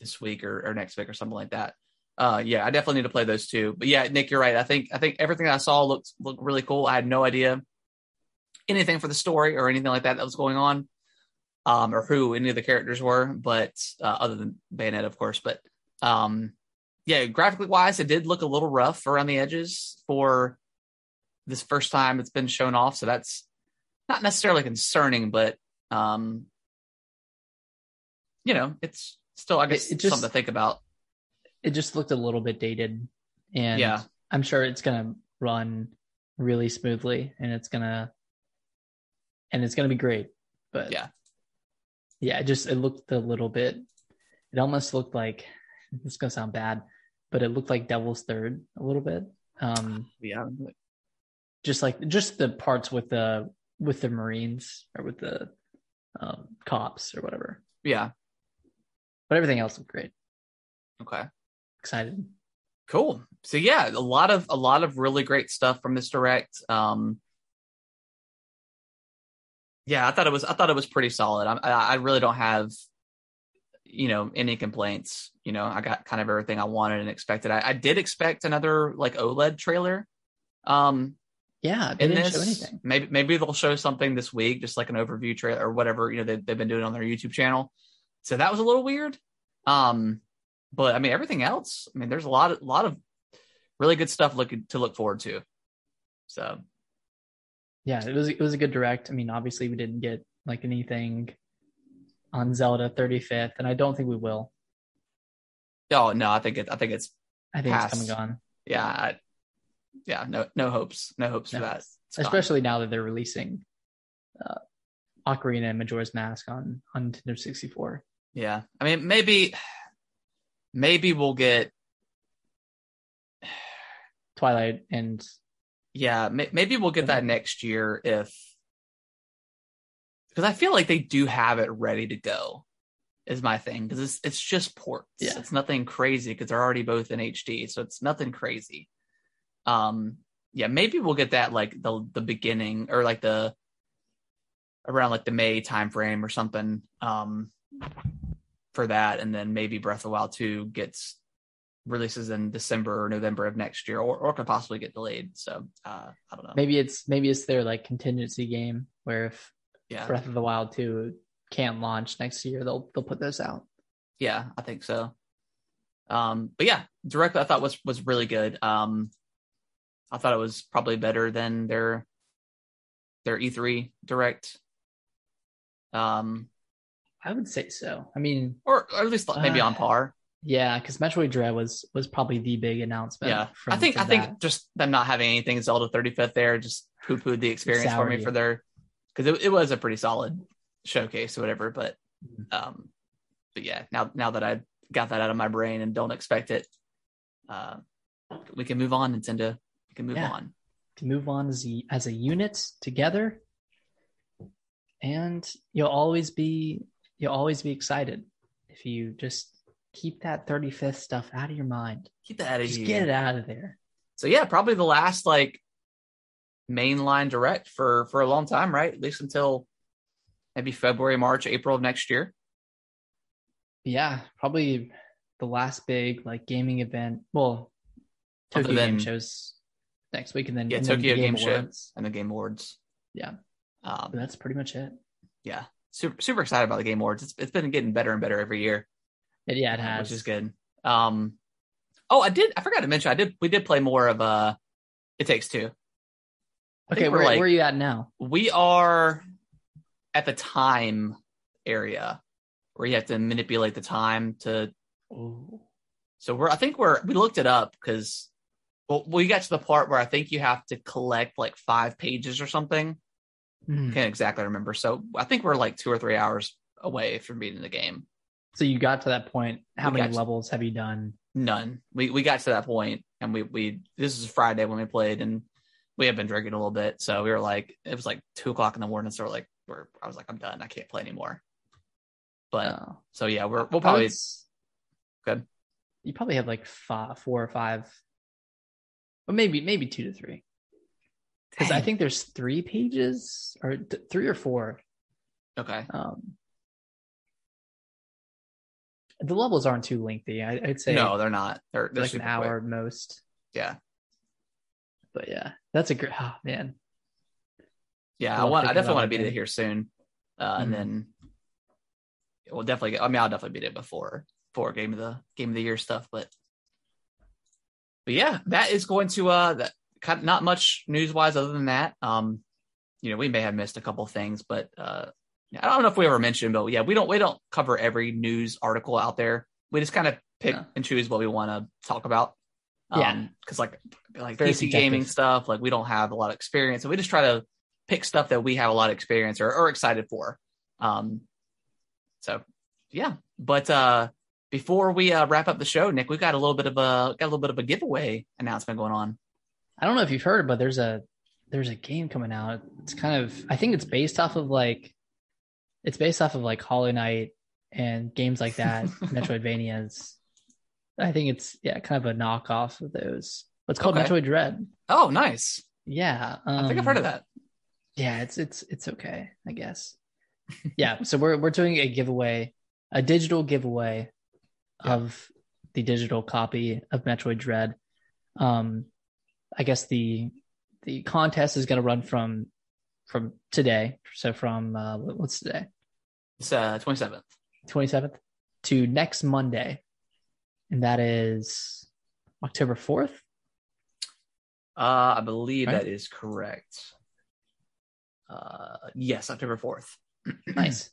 this week or, or next week or something like that. Uh, yeah, I definitely need to play those two. But yeah, Nick, you're right. I think I think everything I saw looked looked really cool. I had no idea anything for the story or anything like that that was going on, um, or who any of the characters were. But uh, other than Bayonetta, of course. But um, yeah, graphically wise, it did look a little rough around the edges for this first time it's been shown off. So that's not necessarily concerning, but um, you know, it's still I guess It- it just- something to think about. it just looked a little bit dated and Yeah. i'm sure it's gonna run really smoothly and it's gonna and it's gonna be great but Yeah. yeah it just it looked a little bit it almost looked like it's gonna sound bad but it looked like devil's third a little bit um Yeah, just like just the parts with the with the marines or with the um cops or whatever yeah. but everything else looked great Okay. excited Cool. So yeah, a lot of a lot of really great stuff from this direct. Um, yeah, I thought it was I thought it was pretty solid. I, I I really don't have you know any complaints. You know, I got kind of everything I wanted and expected. I, I did expect another like OLED trailer. Um, yeah in didn't this, show anything maybe maybe they'll show something this week, just like an overview trailer or whatever. You know, they, they've been doing on their YouTube channel. So that was a little weird. Um, but I mean, everything else. I mean, there's a lot of lot of really good stuff looking to look forward to. So yeah, it was it was a good direct. I mean, obviously we didn't get like anything on Zelda 35th, and I don't think we will. oh no, I think it. I think it's I think Pass. it's coming on. yeah, I, yeah. No no hopes, no hopes No. for that. It's gone. especially now that they're releasing uh, Ocarina and Majora's Mask on on Nintendo 64. Yeah, I mean, maybe, maybe we'll get. Twilight and Yeah, may, maybe we'll get that next year if, because I feel like they do have it ready to go. Is my thing because it's it's just ports. Yeah. It's nothing crazy because they're already both in HD, so it's nothing crazy. Um, yeah, maybe we'll get that like the the beginning or like the around like the May timeframe or something. Um, for that, and then maybe Breath of the Wild two gets releases in December or November of next year, or or could possibly get delayed. So uh, I don't know. maybe it's maybe it's their like contingency game where if yeah, Breath of the Wild 2 can't launch next year, they'll they'll put those out. yeah, I think so. Um, but yeah, direct I thought was was really good. Um, I thought it was probably better than their their E3 direct. Um, I would say so. I mean, or, or at least maybe on Uh, par. yeah, because Metroid Dread was was probably the big announcement. Yeah, from- I think I think just them not having anything Zelda 35th there just poo pooed the experience for me Soured for their because it, it was a pretty solid showcase or whatever. But Mhm. um, but yeah, now now that I got that out of my brain and don't expect it, uh, we can move on, Nintendo. We can move Yeah. on. to move on as a, as a unit together, and you'll always be you'll always be excited if you just keep that 35th stuff out of your mind. Keep that out of Just here. get it out of there. So yeah, probably the last like mainline direct for for a long time, right? At least until maybe February, March, April of next year. Yeah, probably the last big like gaming event. Well, Tokyo Game shows next week, and then Yeah, and Tokyo the Game Show. Awards. and the Game Awards. Yeah. Um, that's pretty much it. yeah, super super excited about the Game Awards. It's it's been getting better and better every year, It, yeah, it uh, has. which is good. Um, oh, I did. I forgot to mention. I did. We did play more of uh, It Takes Two. I Okay, where, like- where are you at now? We are at the time area where you have to manipulate the time to. Oh, So we're. I think we're. We looked it up because. Well, we got to the part where I think you have to collect like five pages or something. Hmm. Can't exactly remember. So I think we're like two or three hours away from beating the game. So you got to that point. How We many to- levels have you done? None. We we got to that point, and we we this is Friday when we played, and we had been drinking a little bit, so we were like, it was like two o'clock in the morning, so we're like, we're I was like, I'm done, I can't play anymore. But Oh. so yeah, we're we'll probably Good. You probably have like five, four or five, or maybe maybe two to three. Because I think there's three pages or th- three or four. okay. Um, the levels aren't too lengthy. I, I'd say No, they're not. They're, they're they're like an hour quick. most. Yeah, But yeah, that's a great. Oh man, yeah. I We'll want. I definitely want to beat it here soon, uh, and Mhm. then we'll definitely get. I mean, I'll definitely beat it before before game of the game of the year stuff, but but yeah, that is going to uh that kind of not much news wise other than that. Um, you know, we may have missed a couple things, but uh, I don't know if we ever mentioned, but yeah, we don't we don't cover every news article out there. We just kind of pick No. and choose what we want to talk about. Yeah. because like like Very PC gaming stuff, like we don't have a lot of experience, so we just try to pick stuff that we have a lot of experience or, or excited for. Um, so yeah, but uh, before we uh, wrap up the show, Nick, we've got a little bit of a got a little bit of a giveaway announcement going on. I don't know if you've heard, but there's a there's a game coming out. It's kind of I think it's based off of like it's based off of like Hollow Knight and games like that, Metroidvanias. I think it's yeah, kind of a knockoff of those. It's called Okay. Metroid Dread. Oh, nice! Yeah, I think I've heard of um, that. Yeah, it's it's it's okay, I guess. yeah, so we're we're doing a giveaway, a digital giveaway Yeah. of the digital copy of Metroid Dread. Um, I guess the the contest is going to run from from today, so from uh, what- what's today, It's uh twenty seventh. twenty seventh, to next Monday, and that is October fourth. Uh, I believe Right. that is correct. Uh, yes, October fourth. nice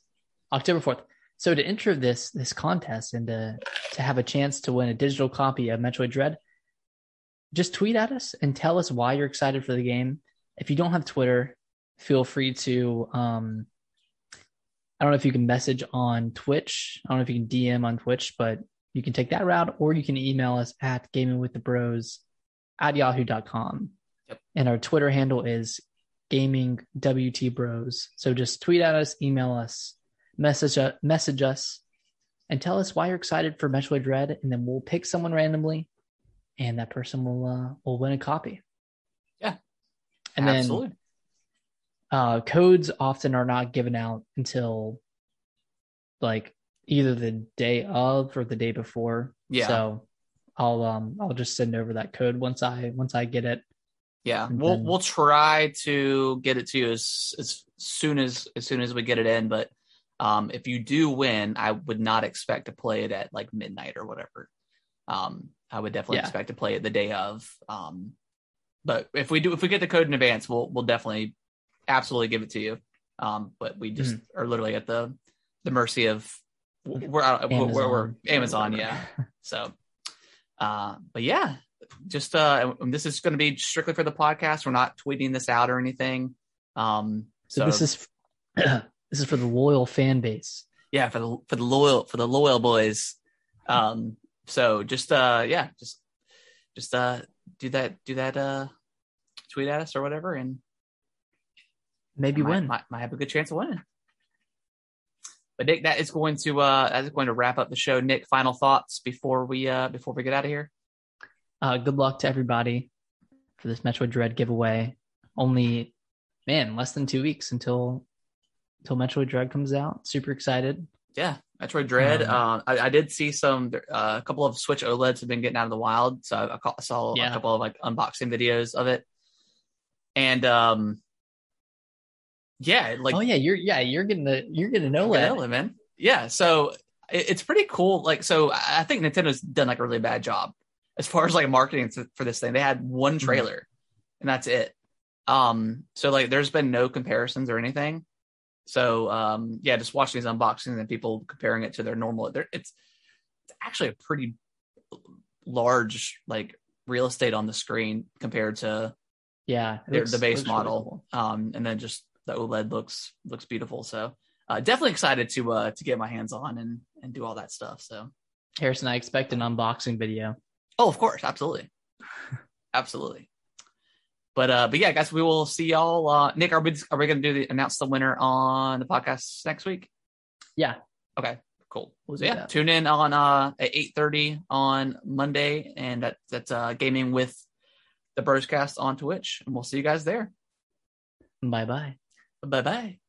october 4th so to enter this this contest and to to have a chance to win a digital copy of metroid dread just tweet at us and tell us why you're excited for the game if you don't have Twitter, feel free to. Um, I don't know if you can message on Twitch. I don't know if you can DM on Twitch, but you can take that route, or you can email us at gamingwiththebros at yahoo.com. Yep. And our Twitter handle is gaming WT bros. So just tweet at us, email us, message uh, message us, and tell us why you're excited for Metroid Dread, and then we'll pick someone randomly, and that person will uh, will win a copy. Yeah, and absolutely. then uh, codes often are not given out until like either the day of or the day before. Yeah. So I'll um I'll just send over that code once I once I get it. Yeah, And we'll then- we'll try to get it to you as as soon as as soon as we get it in. But um, if you do win, I would not expect to play it at like midnight or whatever. Um, I would definitely Yeah. expect to play it the day of. Um, but if we do, if we get the code in advance, we'll we'll definitely absolutely give it to you. Um, but we just Mm-hmm. are literally at the the mercy of we're out we're, we're, we're Amazon. Amazon, yeah. So, uh, but yeah, just uh, this is going to be strictly for the podcast. We're not tweeting this out or anything. Um, So, this is this is for the loyal fan base. yeah for the for the loyal for the loyal boys. Um, so just uh, yeah, just just uh, do that do that uh, tweet at us or whatever, and Maybe might, win. might, might have a good chance of winning. But Nick, that is going to uh, that is going to wrap up the show. Nick, final thoughts before we uh before we get out of here. Uh, good luck to everybody for this Metroid Dread giveaway. Only, man, less than two weeks until until Metroid Dread comes out. Super excited. Yeah, Metroid Dread. Um, Um, I, I did see some. Uh, a couple of Switch OLEDs have been getting out of the wild, so I, ca- saw Yeah. a couple of like unboxing videos of it. And um, yeah, like oh yeah, you're yeah you're getting the you're getting an OLED. man. Yeah, so it, it's pretty cool. Like, so I I think Nintendo's done like a really bad job as far as like marketing for this thing. They had one Mm-hmm. trailer, and that's it. Um, so like, there's been no comparisons or anything. So um, yeah, just watching these unboxings and people comparing it to their normal. It's it's actually a pretty large like real estate on the screen compared to Yeah, their, looks- the base looks really model. cool. Um, and then just the OLED looks looks beautiful. So uh, definitely excited to uh, to get my hands on and and do all that stuff. So Harrison, I expect an unboxing video. oh, of course, absolutely, absolutely. But uh, but yeah, guys, we will see y'all. Uh, Nick, are we are we going to do the announce the winner on the podcast next week? Yeah, Okay, cool. We'll So yeah, that. tune in on uh at eight thirty on Monday, and that, that's uh gaming with the Broscast on Twitch, and we'll see you guys there. bye bye. Bye bye.